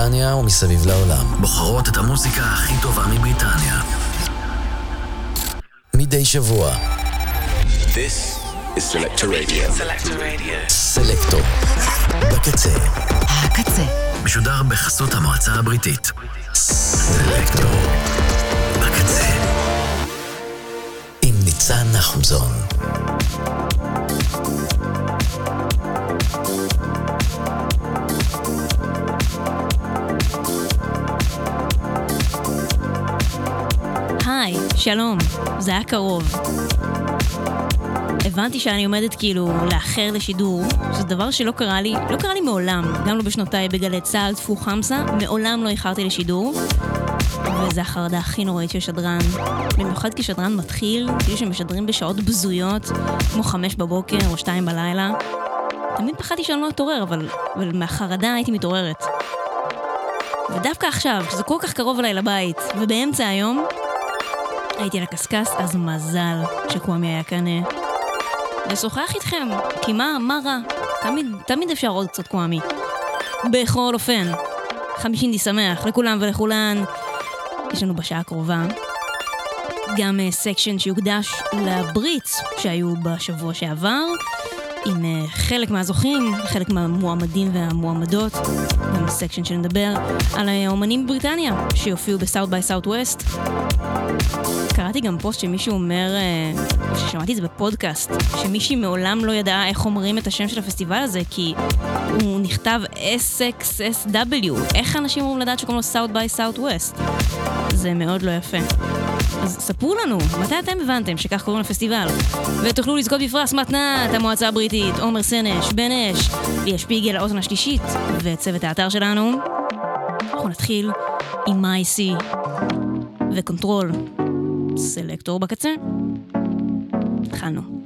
מבריטניה ומסביב לעולם. בוחרות את המוזיקה הכי טובה מבריטניה. מדי שבוע. This is Selector Radio. Selector Radio. סלקטור. בקצה. הקצה. משודר בחסות המועצה הבריטית. סלקטור. בקצה. עם ניצן נחומזון. שלום, זה היה קרוב. הבנתי שאני עומדת כאילו לאחר לשידור, שזה דבר שלא קרה לי, לא קרה לי מעולם, גם לא בשנותיי בגלי צה"ל, טפו חמסה, מעולם לא איחרתי לשידור. וזה החרדה הכי נוראית של שדרן, במיוחד כשדרן מתחיל, כאילו שמשדרים בשעות בזויות, כמו חמש בבוקר או שתיים בלילה. תמיד פחדתי שאני לא אתעורר, אבל, אבל מהחרדה הייתי מתעוררת. ודווקא עכשיו, כשזה כל כך קרוב אליי לבית, ובאמצע היום, הייתי על הקשקש, אז מזל שקוואמי היה כאן אה, לשוחח איתכם, כי מה, מה רע? תמיד, תמיד אפשר עוד קצת קוואמי. בכל אופן, חמישינדי שמח לכולם ולכולן. יש לנו בשעה הקרובה גם section שיוקדש ל BRITs שהיו בשבוע שעבר, עם אה, חלק מהזוכים, חלק מהמועמדים והמועמדות, גם section שנדבר על האומנים בבריטניה שיופיעו ב South by Southwest. קראתי גם פוסט שמישהו אומר, אה, ששמעתי את זה בפודקאסט, שמישהי מעולם לא ידעה איך אומרים את השם של הפסטיבל הזה, כי הוא נכתב SXSW. איך אנשים אמורים לדעת שקוראים לו South by Southwest? זה מאוד לא יפה. אז ספרו לנו, מתי אתם הבנתם שכך קוראים לפסטיבל? ותוכלו לזכות בפרס מתנת המועצה הבריטית, עומר סנש, בן אש, ליה שפיגל, האוזן השלישית, וצוות האתר שלנו. אנחנו נתחיל עם מייסי וקונטרול. סלקטור בקצה. התחלנו.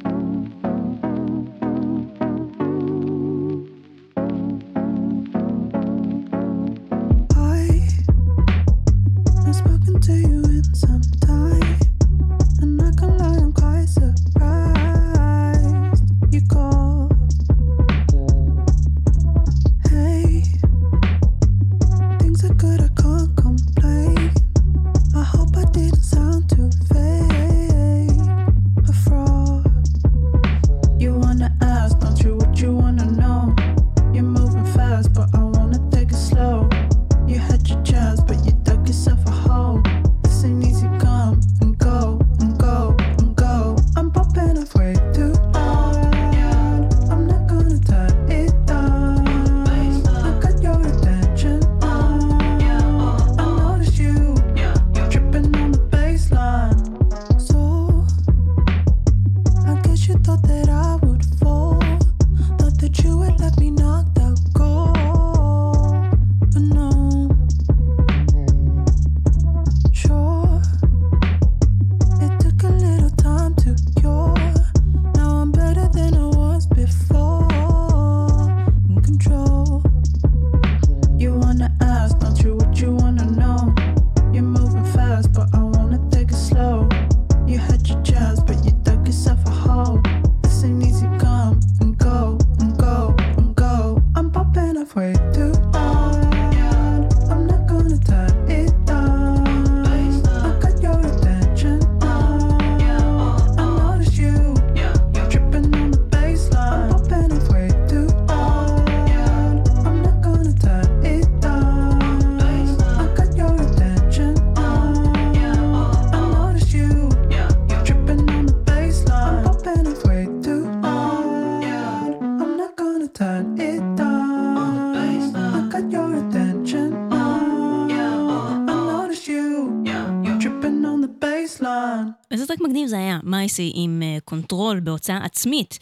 קונטרול בהוצאה עצמית.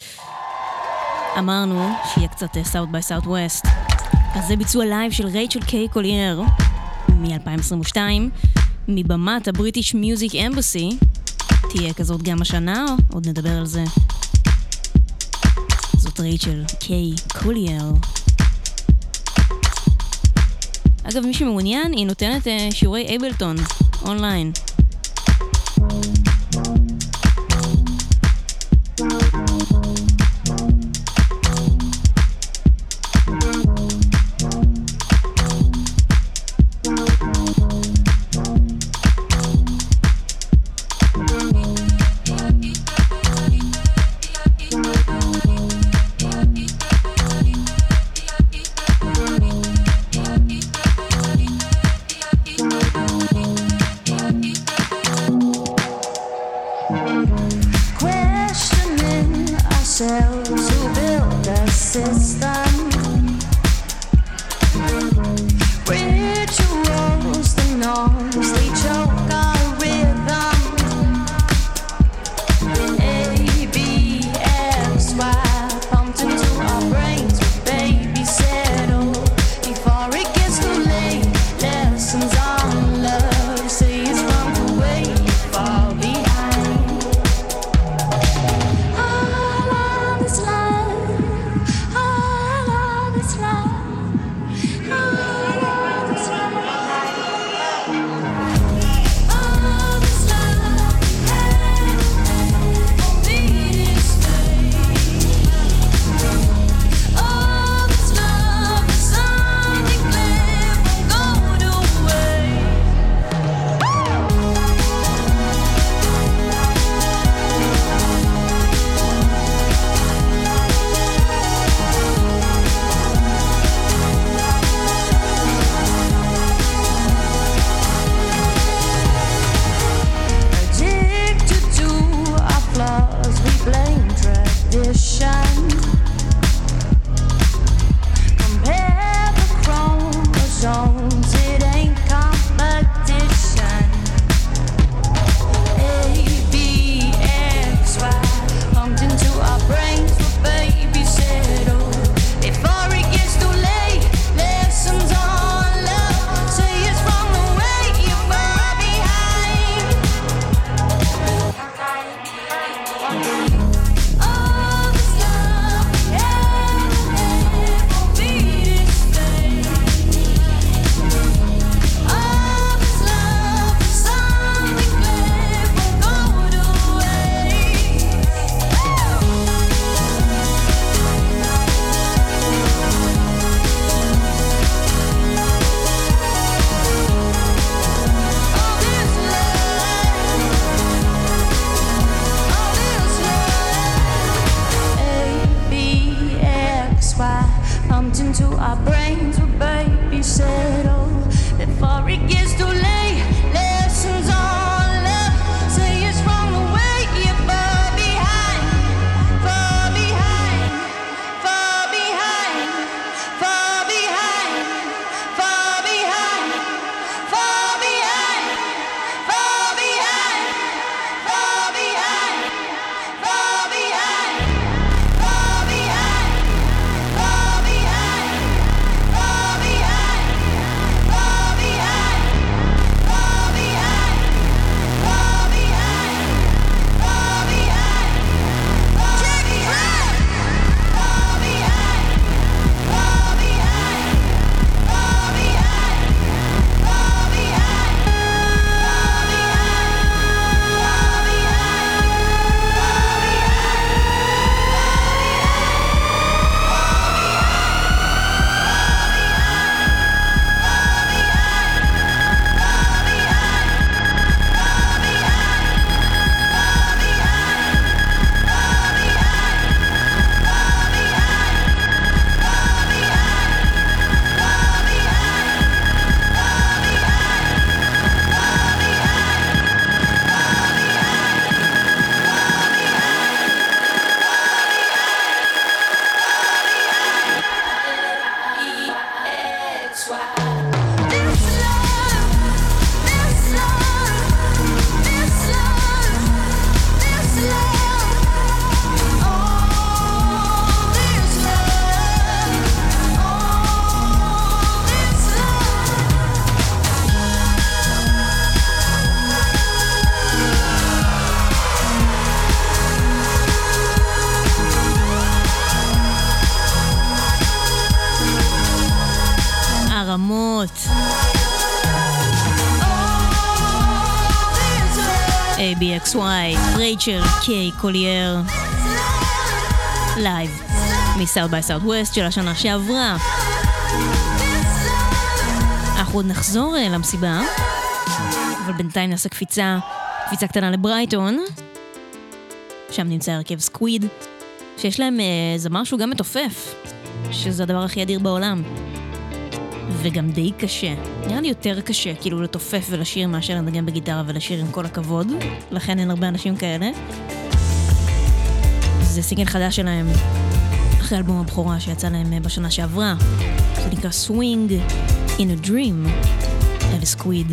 אמרנו שיהיה קצת South by Southwest. אז זה ביצוע live של רייצ'ל קיי קולייר מ-2022, מבמת ה British Music Embassy. תהיה כזאת גם השנה, עוד נדבר על זה. זאת רייצ'ל קיי קולייר. אגב, מי שמעוניין, היא נותנת אה, שיעורי Ableton אונליין. To build a system. קולייר live מ South by Southwest של השנה שעברה. אנחנו עוד נחזור אה, למסיבה, אבל בינתיים נעשה קפיצה, קפיצה קטנה לברייטון, שם נמצא הרכב Squid, שיש להם אה, זמר שהוא גם מתופף, שזה הדבר הכי אדיר בעולם. וגם די קשה. נראה לי יותר קשה כאילו לתופף ולשיר מאשר לנגן בגיטרה ולשיר עם כל הכבוד, לכן אין הרבה אנשים כאלה. זה סינגל חדש שלהם, אחרי אלבום הבכורה שיצא להם אה, בשנה שעברה, זה נקרא Swing in a Dream, אלה סקוויד.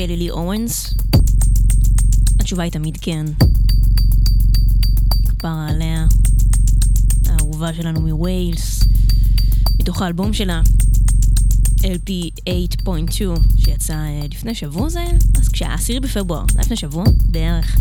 Kelly לי אורנס? התשובה היא תמיד כן. כפרה עליה, האהובה שלנו מווילס, מתוך האלבום שלה, LP 8.2, שיצא אה, לפני שבוע זה, אז כשהעשירי בפברואר, זה היה לפני שבוע בערך.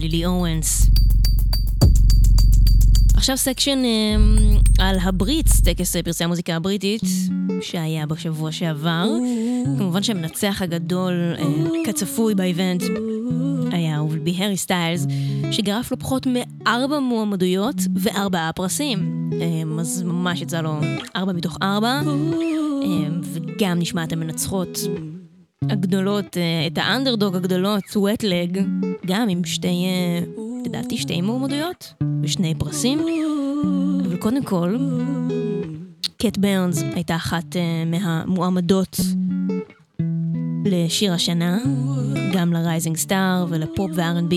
קלי לי אוונס. עכשיו section אמ, על ה BRITs, טקס פרסי המוזיקה הבריטית, שהיה בשבוע שעבר. כמובן שהמנצח הגדול, אה, כצפוי ב event, היה אהובי הארי סטיילס, שגרף לא פחות מארבע מועמדויות וארבעה פרסים. אמ, אז ממש יצא לו ארבע מתוך ארבע, אמ, וגם נשמע את המנצחות הגדולות, אה, את האנדרדוג הגדולות, Wet Leg, גם עם שתי, אה, לדעתי שתי מועמדויות ושני פרסים. אבל קודם כל, Cat Burns הייתה אחת אה, מהמועמדות לשיר השנה, גם ל Rising Star ולפופ ו-R&B.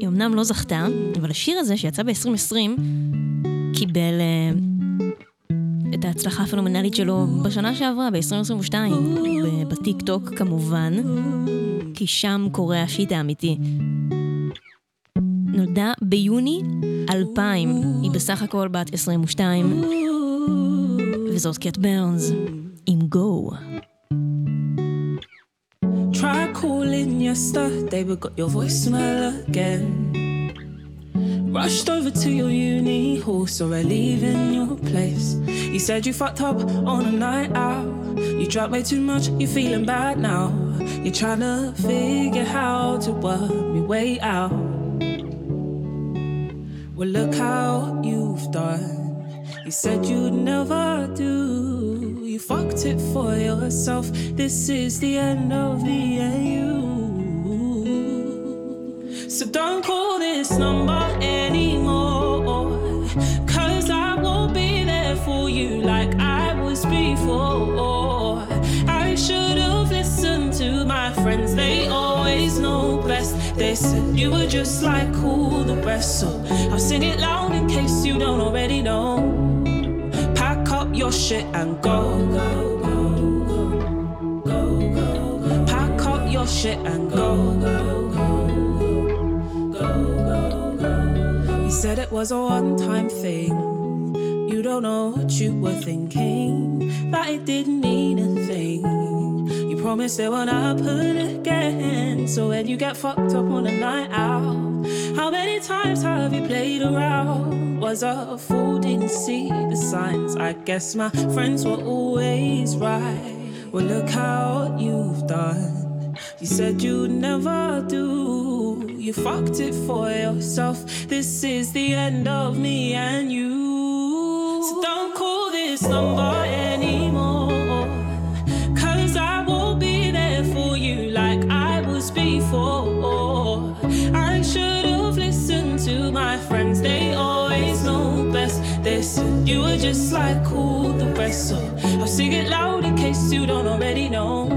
היא אמנם לא זכתה, אבל השיר הזה שיצא ב-2020 קיבל אה, את ההצלחה הפנומנלית שלו בשנה שעברה, ב-2022, ב- בטיק טוק כמובן, כי שם קורה השיט האמיתי. נולדה ביוני 2000, היא בסך הכל בת 22, וזאת קט ברנס, עם גו. Rushed over to your uni hall, so I leaving your place. You said you fucked up on a night out. You drank way too much, you're feeling bad now. You're trying to figure how to work me way out. Well, look how you've done. You said you'd never do. You fucked it for yourself. This is the end of the you. So don't call this number anymore. For you like I was before. I should have listened to my friends, they always know best. They said you were just like all the rest. So I'll sing it loud in case you don't already know. Pack up your shit and go. go, go, go, go, go. Pack up your shit and go. go, go, go, go, go. You said it was a one time thing. You don't know what you were thinking. That it didn't mean a thing. You promised it won't happen again. So when you get fucked up on a night out, how many times have you played around? Was a fool, didn't see the signs. I guess my friends were always right. Well, look how you've done. You said you'd never do. You fucked it for yourself. This is the end of me and you. So don't call this number anymore. Cause I won't be there for you like I was before. I should have listened to my friends, they always know best. They said you were just like all the rest. So I'll sing it loud in case you don't already know.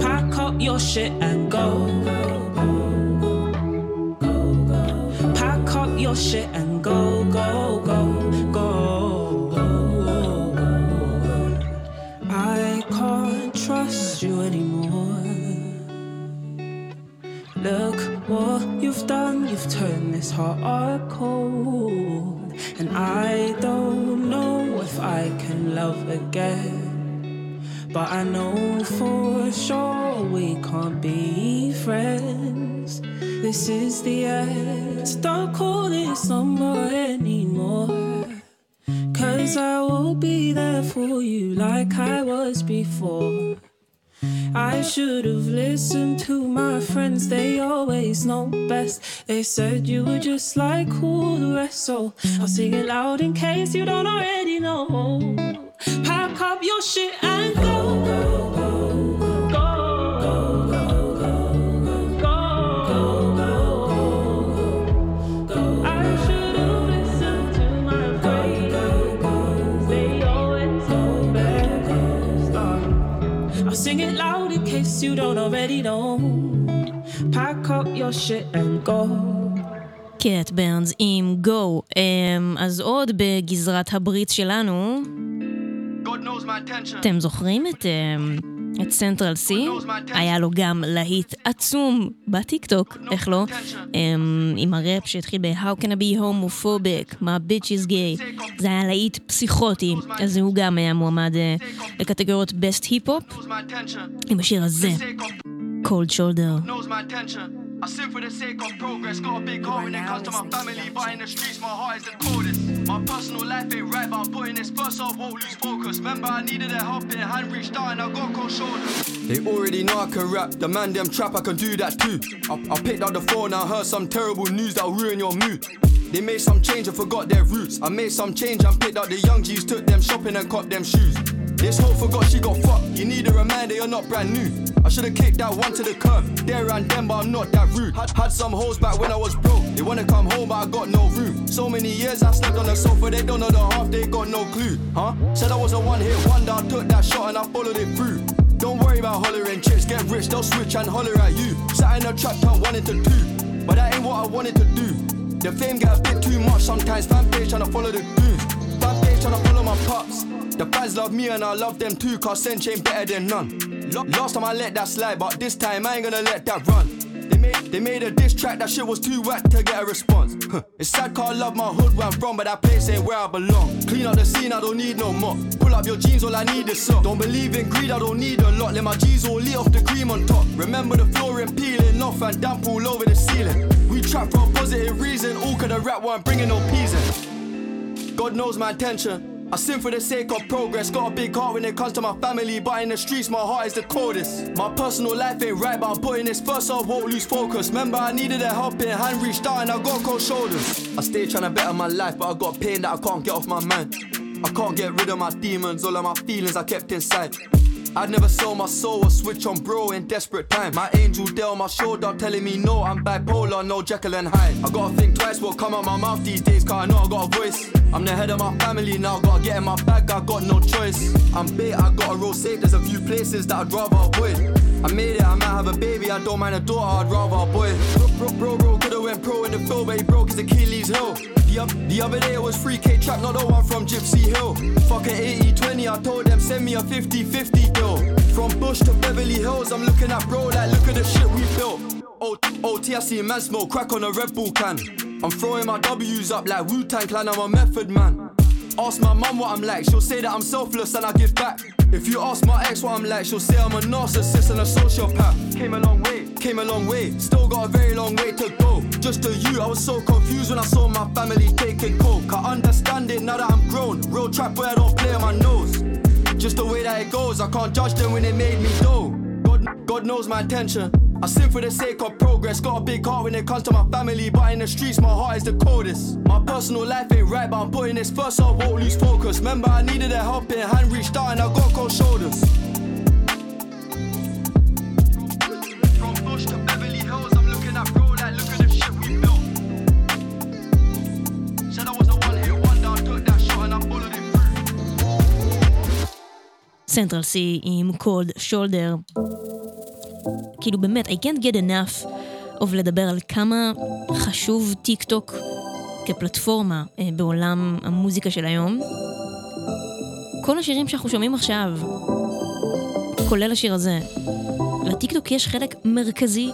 Pack up your shit and go. Go go. Pack up your shit and go, go, this heart are cold. And I don't know if I can love again. But I know for sure we can't be friends. This is the end. Don't call this number anymore. Cause I will be there for you like I was before. I should have listened to my friends, they always know best. They said you were just like all the rest, so I'll sing it loud in case you don't already know. Pack up your shit and go. Go, you don't already know. Pack up your shit and go. קט ברנס עם גו. אז עוד בגזרת ה BRITs שלנו, אתם זוכרים את, אמ, את Central Cee? היה לו גם להיט עצום בטיקטוק, איך לא? אמ, עם הראפ שהתחיל ב-How can I be homophobic, my bitch is gay. זה היה להיט פסיכוטי, אז הוא גם היה מועמד אה, לקטגוריות best hip-hop, עם השיר הזה, cold shoulder. I sin for the sake of progress. Got a big heart when it comes to my family, but in the streets, my heart is the coldest. My personal life ain't right, but I'm putting this first, I won't lose focus. Remember, I needed a helping hand reached out, and I got cold shoulders. They already know I can rap. The man them trap, I can do that too. I, I picked up the phone, I heard some terrible news that'll ruin your mood. They made some change and forgot their roots. I made some change and picked up the young G's, took them shopping and copped them shoes. This hoe forgot she got fucked. You need a reminder you're not brand new. I should've kicked that one to the curb. There and then, but I'm not that rude. Had, had some hoes back when I was broke. They wanna come home, but I got no room. So many years I slept on the sofa, they don't know the half, they got no clue. Huh? Said I was a one hit wonder, I took that shot and I followed it through. Don't worry about hollering chicks, get rich, they'll switch and holler at you. Sat in a trap, turn one into two. But that ain't what I wanted to do. The fame get a bit too much sometimes. Fan page trying to follow the goons. To follow my pups. The fans love me and I love them too, cause Sench ain't better than none. Last time I let that slide, but this time I ain't gonna let that run. They made, they made a diss track, that shit was too whack to get a response. Huh. It's sad cause I love my hood where I'm from, but that place ain't where I belong. Clean up the scene, I don't need no more. Pull up your jeans, all I need is sock. Don't believe in greed, I don't need a lot. Let my G's all lit off the cream on top. Remember the flooring peeling off and damp all over the ceiling. We trap for a positive reason, all cause the rap weren't bringing no peas in. God knows my intention. I sin for the sake of progress. Got a big heart when it comes to my family, but in the streets, my heart is the coldest. My personal life ain't right, but I'm putting this first, so I won't lose focus. Remember, I needed a helping hand reached out, and I got cold shoulders. I stay trying to better my life, but I got pain that I can't get off my mind. I can't get rid of my demons, all of my feelings I kept inside. I'd never sell my soul or switch on bro in desperate time. My angel on my shoulder telling me no, I'm bipolar, no Jekyll and Hyde. I gotta think twice what come out my mouth these days, cause I know I got a voice. I'm the head of my family now, gotta get in my bag, I got no choice. I'm bait, I gotta roll safe, there's a few places that I'd rather avoid. I made it, I might have a baby, I don't mind a daughter, I'd rather a boy. Bro, bro, bro, bro could've went pro in the field, but he broke his Achilles heel. The, oth- the other day it was 3k trap, not the one from Gypsy Hill. Fuck an 80 20, I told them send me a 50 50 deal. From Bush to Beverly Hills, I'm looking at bro like look at the shit we built. O- OT, I see man smoke crack on a Red Bull can. I'm throwing my W's up like Wu Tang Clan, I'm a method man. Ask my mum what I'm like, she'll say that I'm selfless and I give back. If you ask my ex what I'm like, she'll say I'm a narcissist and a sociopath. Came a long way, came a long way, still got a very long way to go. Just to you, I was so confused when I saw my family taking coke. I understand it now that I'm grown. Real trap boy, I don't play on my nose. Just the way that it goes, I can't judge them when they made me dough. God, knows my intention. I sin for the sake of progress. Got a big heart when it comes to my family, but in the streets, my heart is the coldest. My personal life ain't right, but I'm putting this first, so I won't lose focus. Remember, I needed a helping hand reached out, and I got cold shoulders. Central Cee עם Cold Shoulder. כאילו באמת, I can't get enough of לדבר על כמה חשוב טיק טוק כפלטפורמה אה, בעולם המוזיקה של היום. כל השירים שאנחנו שומעים עכשיו, כולל השיר הזה, לטיק טוק יש חלק מרכזי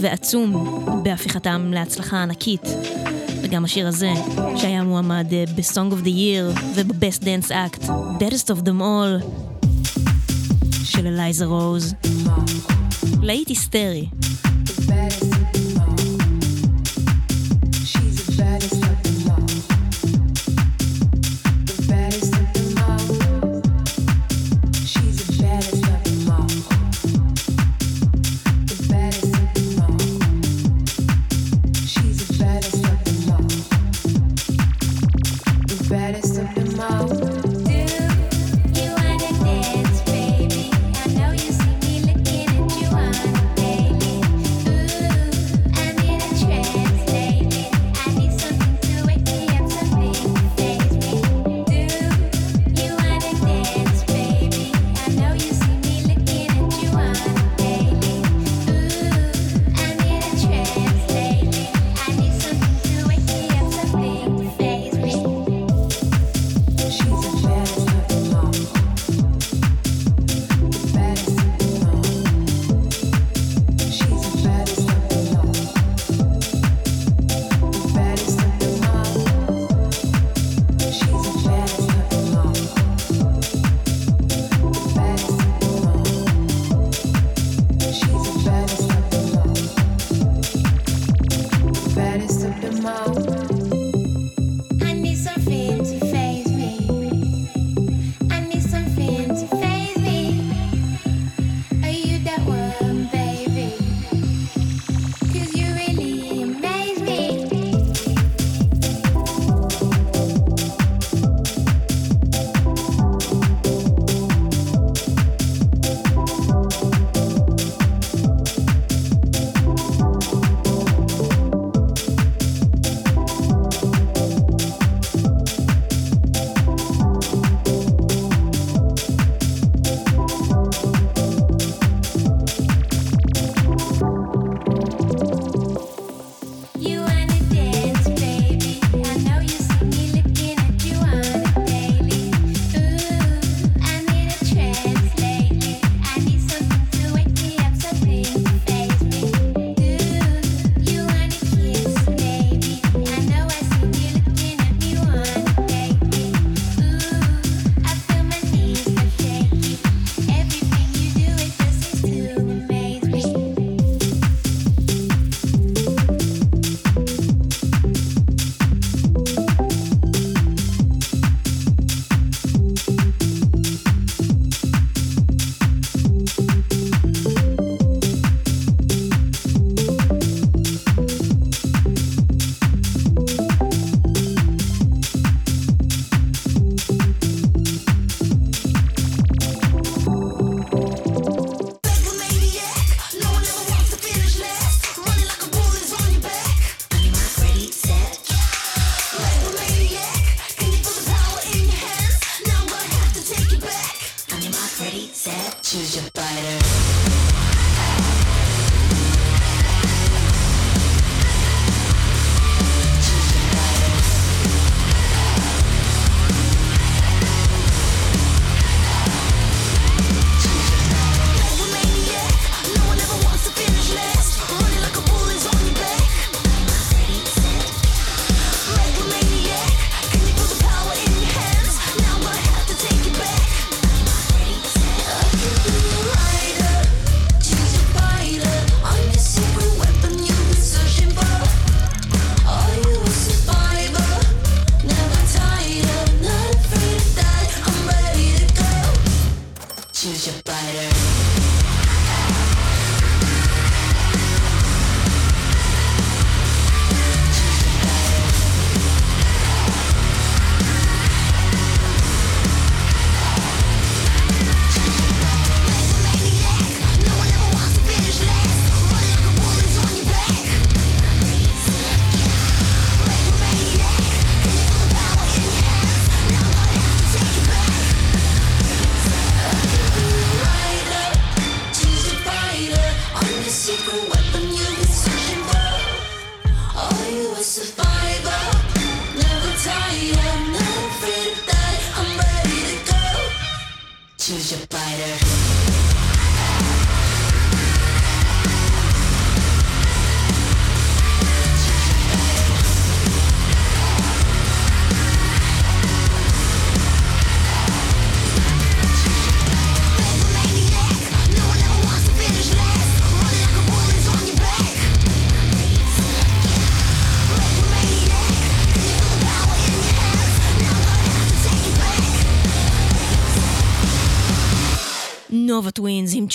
ועצום בהפיכתם להצלחה ענקית. וגם השיר הזה, שהיה מועמד אה, ב-Song of the Year וב-Best Dance Act, Baddest of them all, של אלייזה רוז. להיט היסטרי. Baddest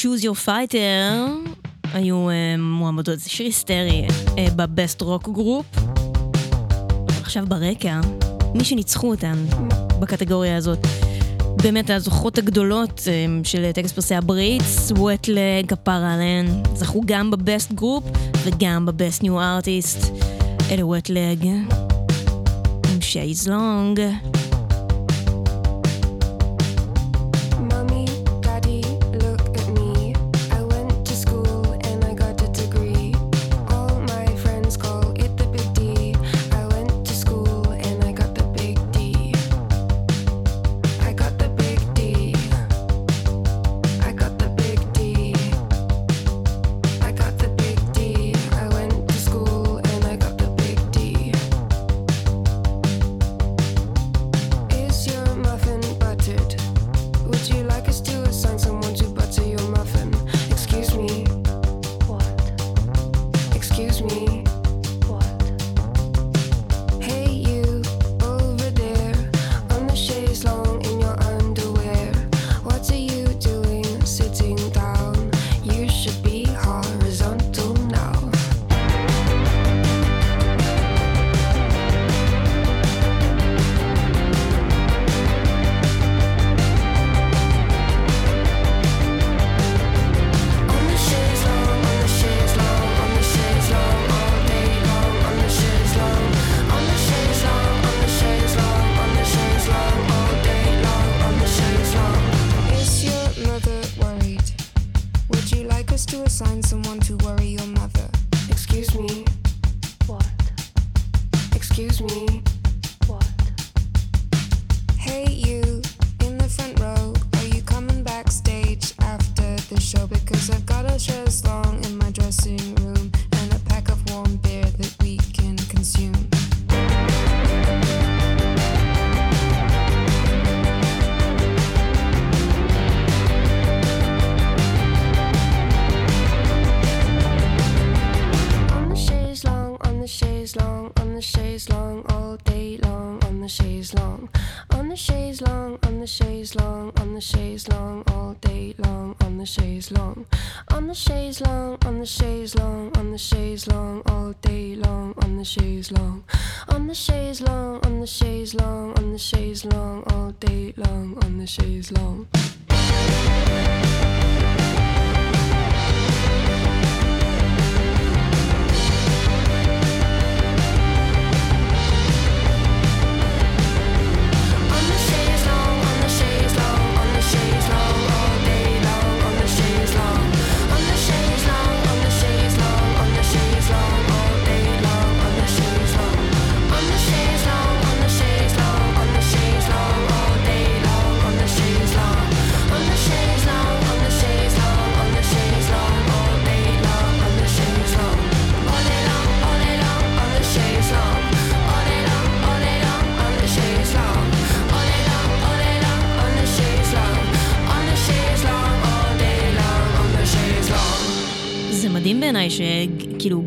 Choose Your Fighter היו אה, מועמדות, זה שיר היסטרי, אה, ב best rock group. עכשיו ברקע, מי שניצחו אותן בקטגוריה הזאת, באמת הזוכות הגדולות אה, של טקס פרסי ה BRITs, Wet Leg, כפרה עליהן, זכו גם ב best group וגם ב best new artist. אלה Wet Leg עם Chaise Longue.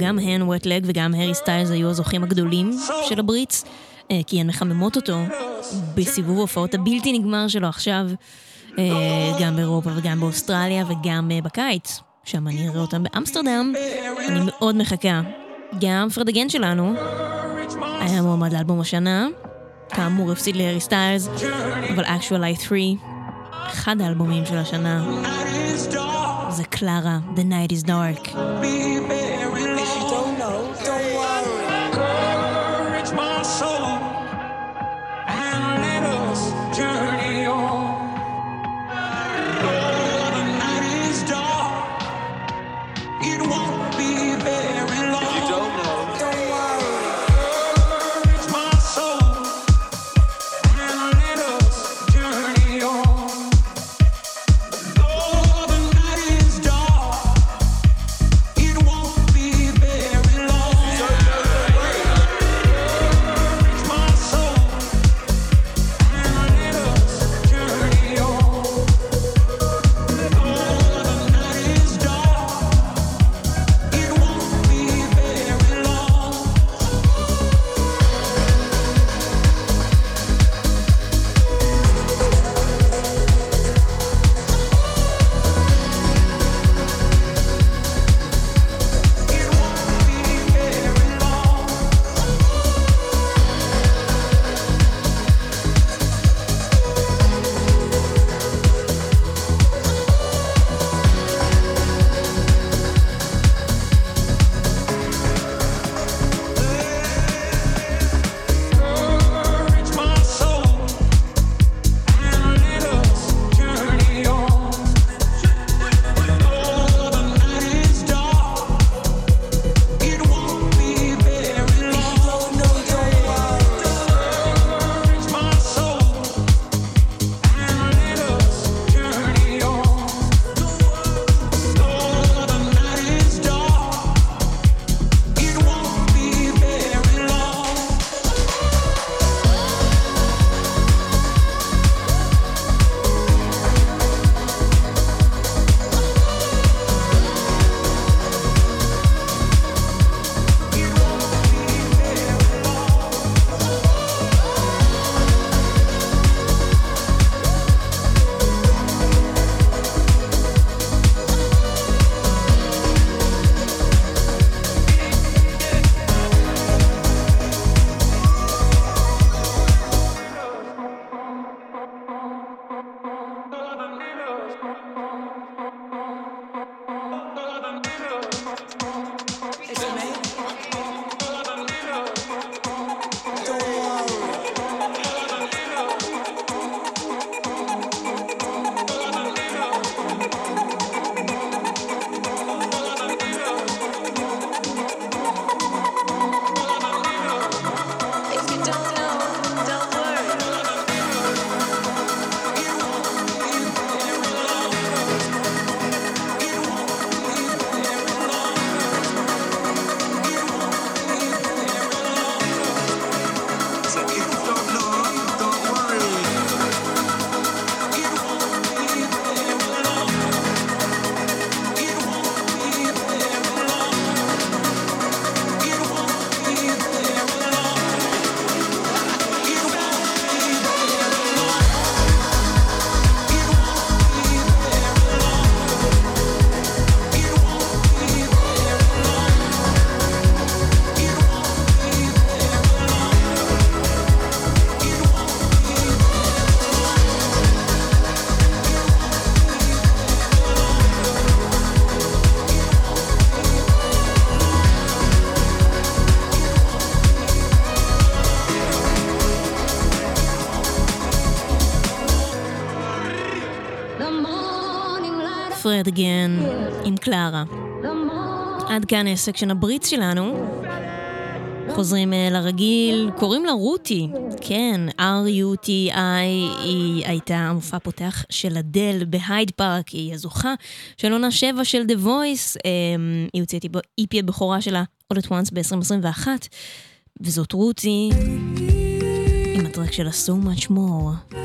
גם הן Wet Leg וגם הארי סטיילס היו הזוכים הגדולים של ה BRITs, אה, כי הן מחממות אותו בסיבוב ההופעות הבלתי נגמר שלו עכשיו, אה, גם באירופה וגם באוסטרליה וגם אה, בקיץ, שם אני אראה אותם באמסטרדם. אני מאוד מחכה. גם Fred Again שלנו היה מועמד לאלבום השנה, כאמור הפסיד להארי סטיילס, אבל Actual Life 3, אחד האלבומים של השנה, זה קלרה, The Night is Dark. Encourage Fred Again עם Clara. עד כאן ה section ה BRITs שלנו. חוזרים אה, לרגיל, קוראים לה רותי, כן, R-U-T-I, היא הייתה המופע פותח של אדל בהייד פארק, היא הזוכה של עונה 7 של The Voice, אה, היא הוציאה את ה EP הבכורה שלה All at Once ב-2021, וזאת רותי עם הטרק שלה So Much More.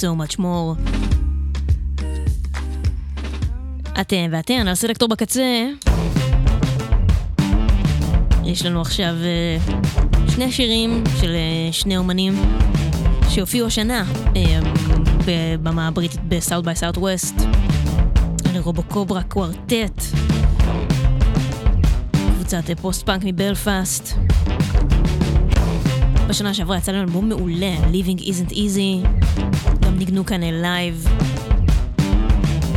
so much more. אתם ואתן על סלקטור בקצה. יש לנו עכשיו אה, שני שירים של אה, שני אומנים שהופיעו השנה אה, בבמה הבריטית ב South by Southwest. Robocobra Quartet. קבוצת פוסט-פאנק מבלפאסט. בשנה שעברה יצא לנו אלבום מעולה, Living isn't easy. ניגנו כאן לייב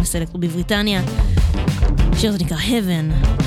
בסלקטור בבריטניה. השיר הזה נקרא Heaven.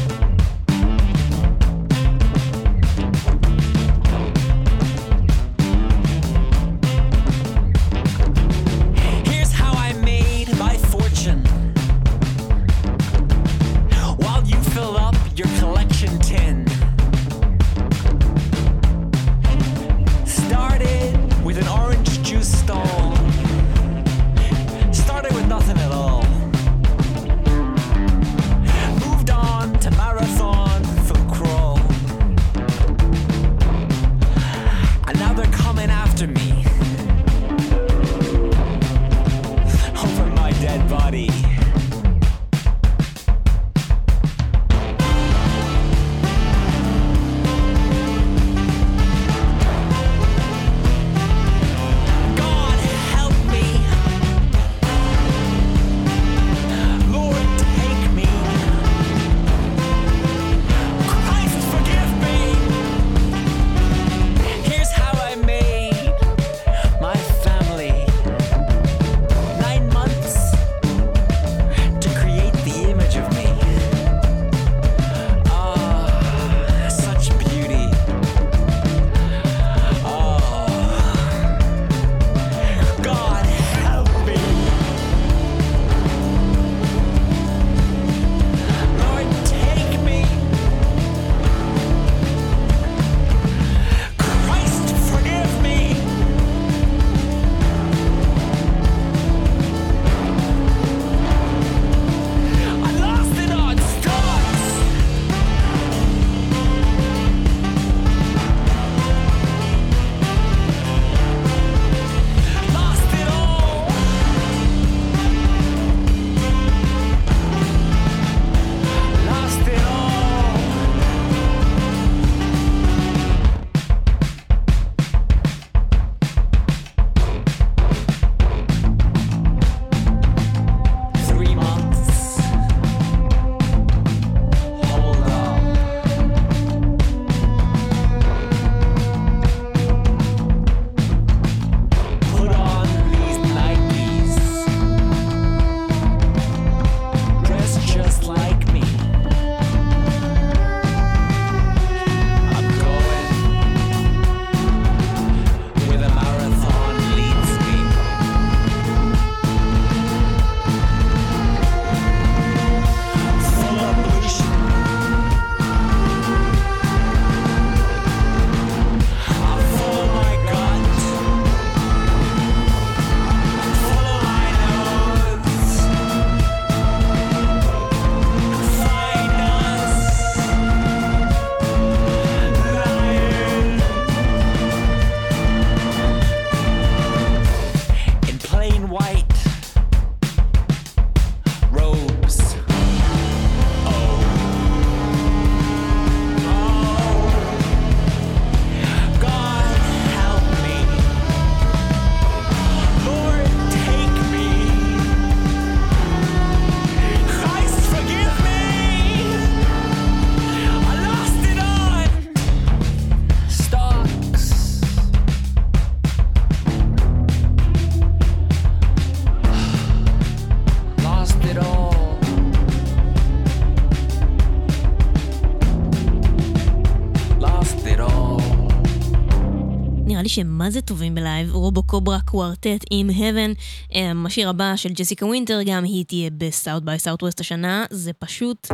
שמה זה טובים בלייב, Robocobra Quartet עם heaven, אמ, השיר הבא של ג'סיקה ווינטר, גם היא תהיה ב South by Southwest השנה, זה פשוט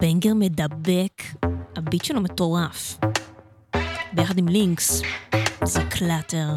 banger מדבק, הביט שלו מטורף. ביחד עם Lynks, זה Clutter.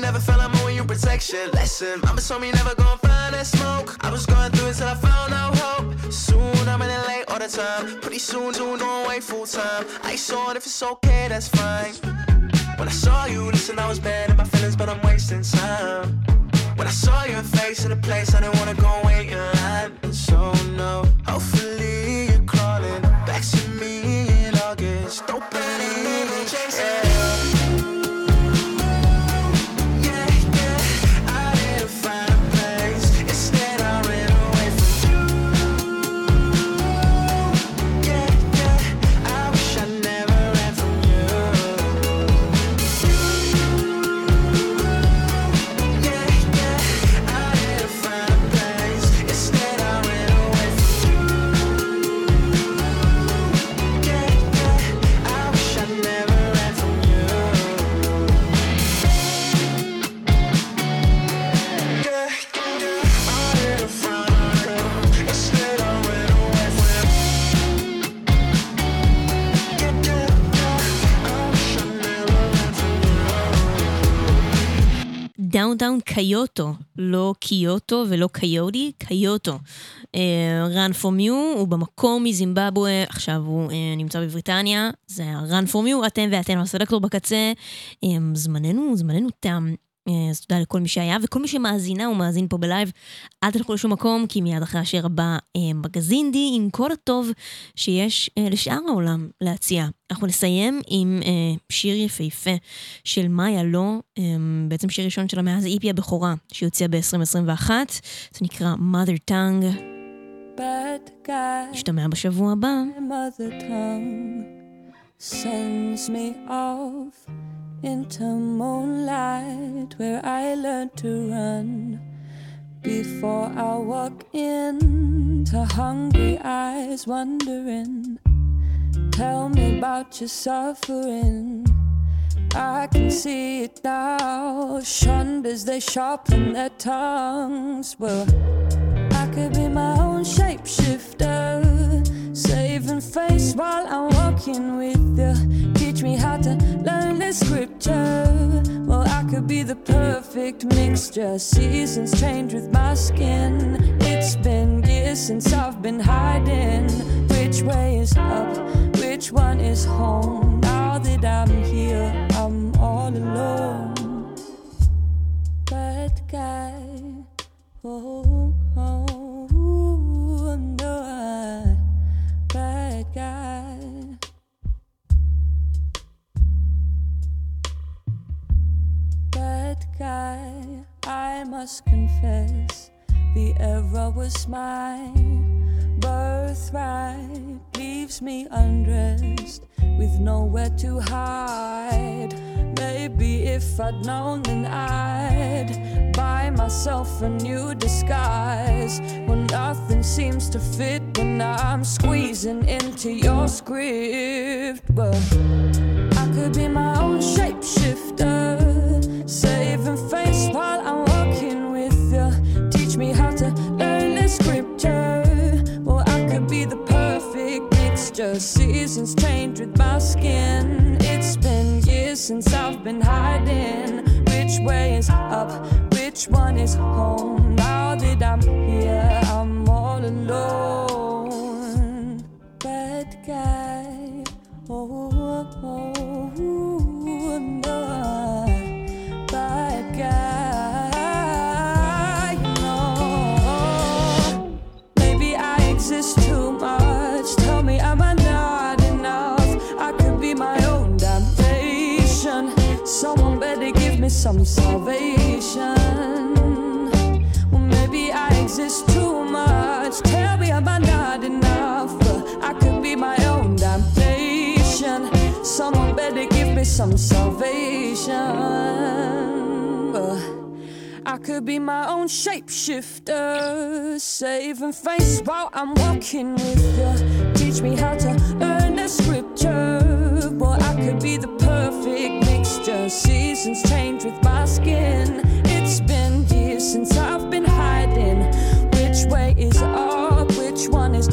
Never fell. I'm owing you protection. Lesson. Mama told me never gonna find that smoke. I was going through it till I found no hope. Soon I'm in late all the time. Pretty soon, soon, don't wait full time. I saw it if it's okay, that's fine. When I saw you, listen, I was bad in my feelings, but I'm wasting time. When I saw your face in a place I didn't wanna go wait in line. So no, hopefully you're crawling back to me in August. Don't believe you. Downtown Kayoto, לא קיוטו ולא קיוטי, קיוטו. run for you, הוא במקור מזימבבואה, עכשיו הוא אה, נמצא בבריטניה, זה ה-run for you, אתם ואתן הסלקטור בקצה. אה, זמננו, זמננו תם. אה, אז תודה לכל מי שהיה, וכל מי שמאזינה ומאזין פה בלייב, אל תלכו לשום מקום, כי מיד אחרי השיר הבא, אה, מגזינדי עם כל הטוב שיש אה, לשאר העולם להציע. אנחנו נסיים עם אה, שיר יפהפה של מאיה לא, אה, בעצם שיר ראשון שלה מאז איפי הבכורה, שהיא ב-2021, זה נקרא mother tongue. נשתמע בשבוע הבא. Sends me off into moonlight where I learned to run. Before I walk into hungry eyes, wondering, tell me about your suffering. I can see it now, shunned as they sharpen their tongues. Well, I could be my own shapeshifter, saving face while I'm walking with you. Teach me how to learn the scripture. Well, I could be the perfect mixture. Seasons change with my skin. It's been years since I've been hiding. Which way is up? Which one is home? Now that I'm here, I'm all alone. Bad guy. Oh, Guy, I must confess, the error was mine. Birthright leaves me undressed with nowhere to hide. Maybe if I'd known, then I'd buy myself a new disguise. When nothing seems to fit, when I'm squeezing into your script. But I could be my own shapeshifter, Seasons change with my skin. It's been years since I've been hiding. Which way is up? Which one is home? Now that I'm here, I'm all alone. Bad guy. Oh. some salvation. Well, maybe I exist too much. Tell me, am I not enough? I could be my own damnation. Someone better give me some salvation. I could be my own shapeshifter, saving face while I'm walking with you. Teach me how to earn the scripture. boy. I could be the seasons change with my skin. It's been years since I've been hiding. Which way is up? Which one is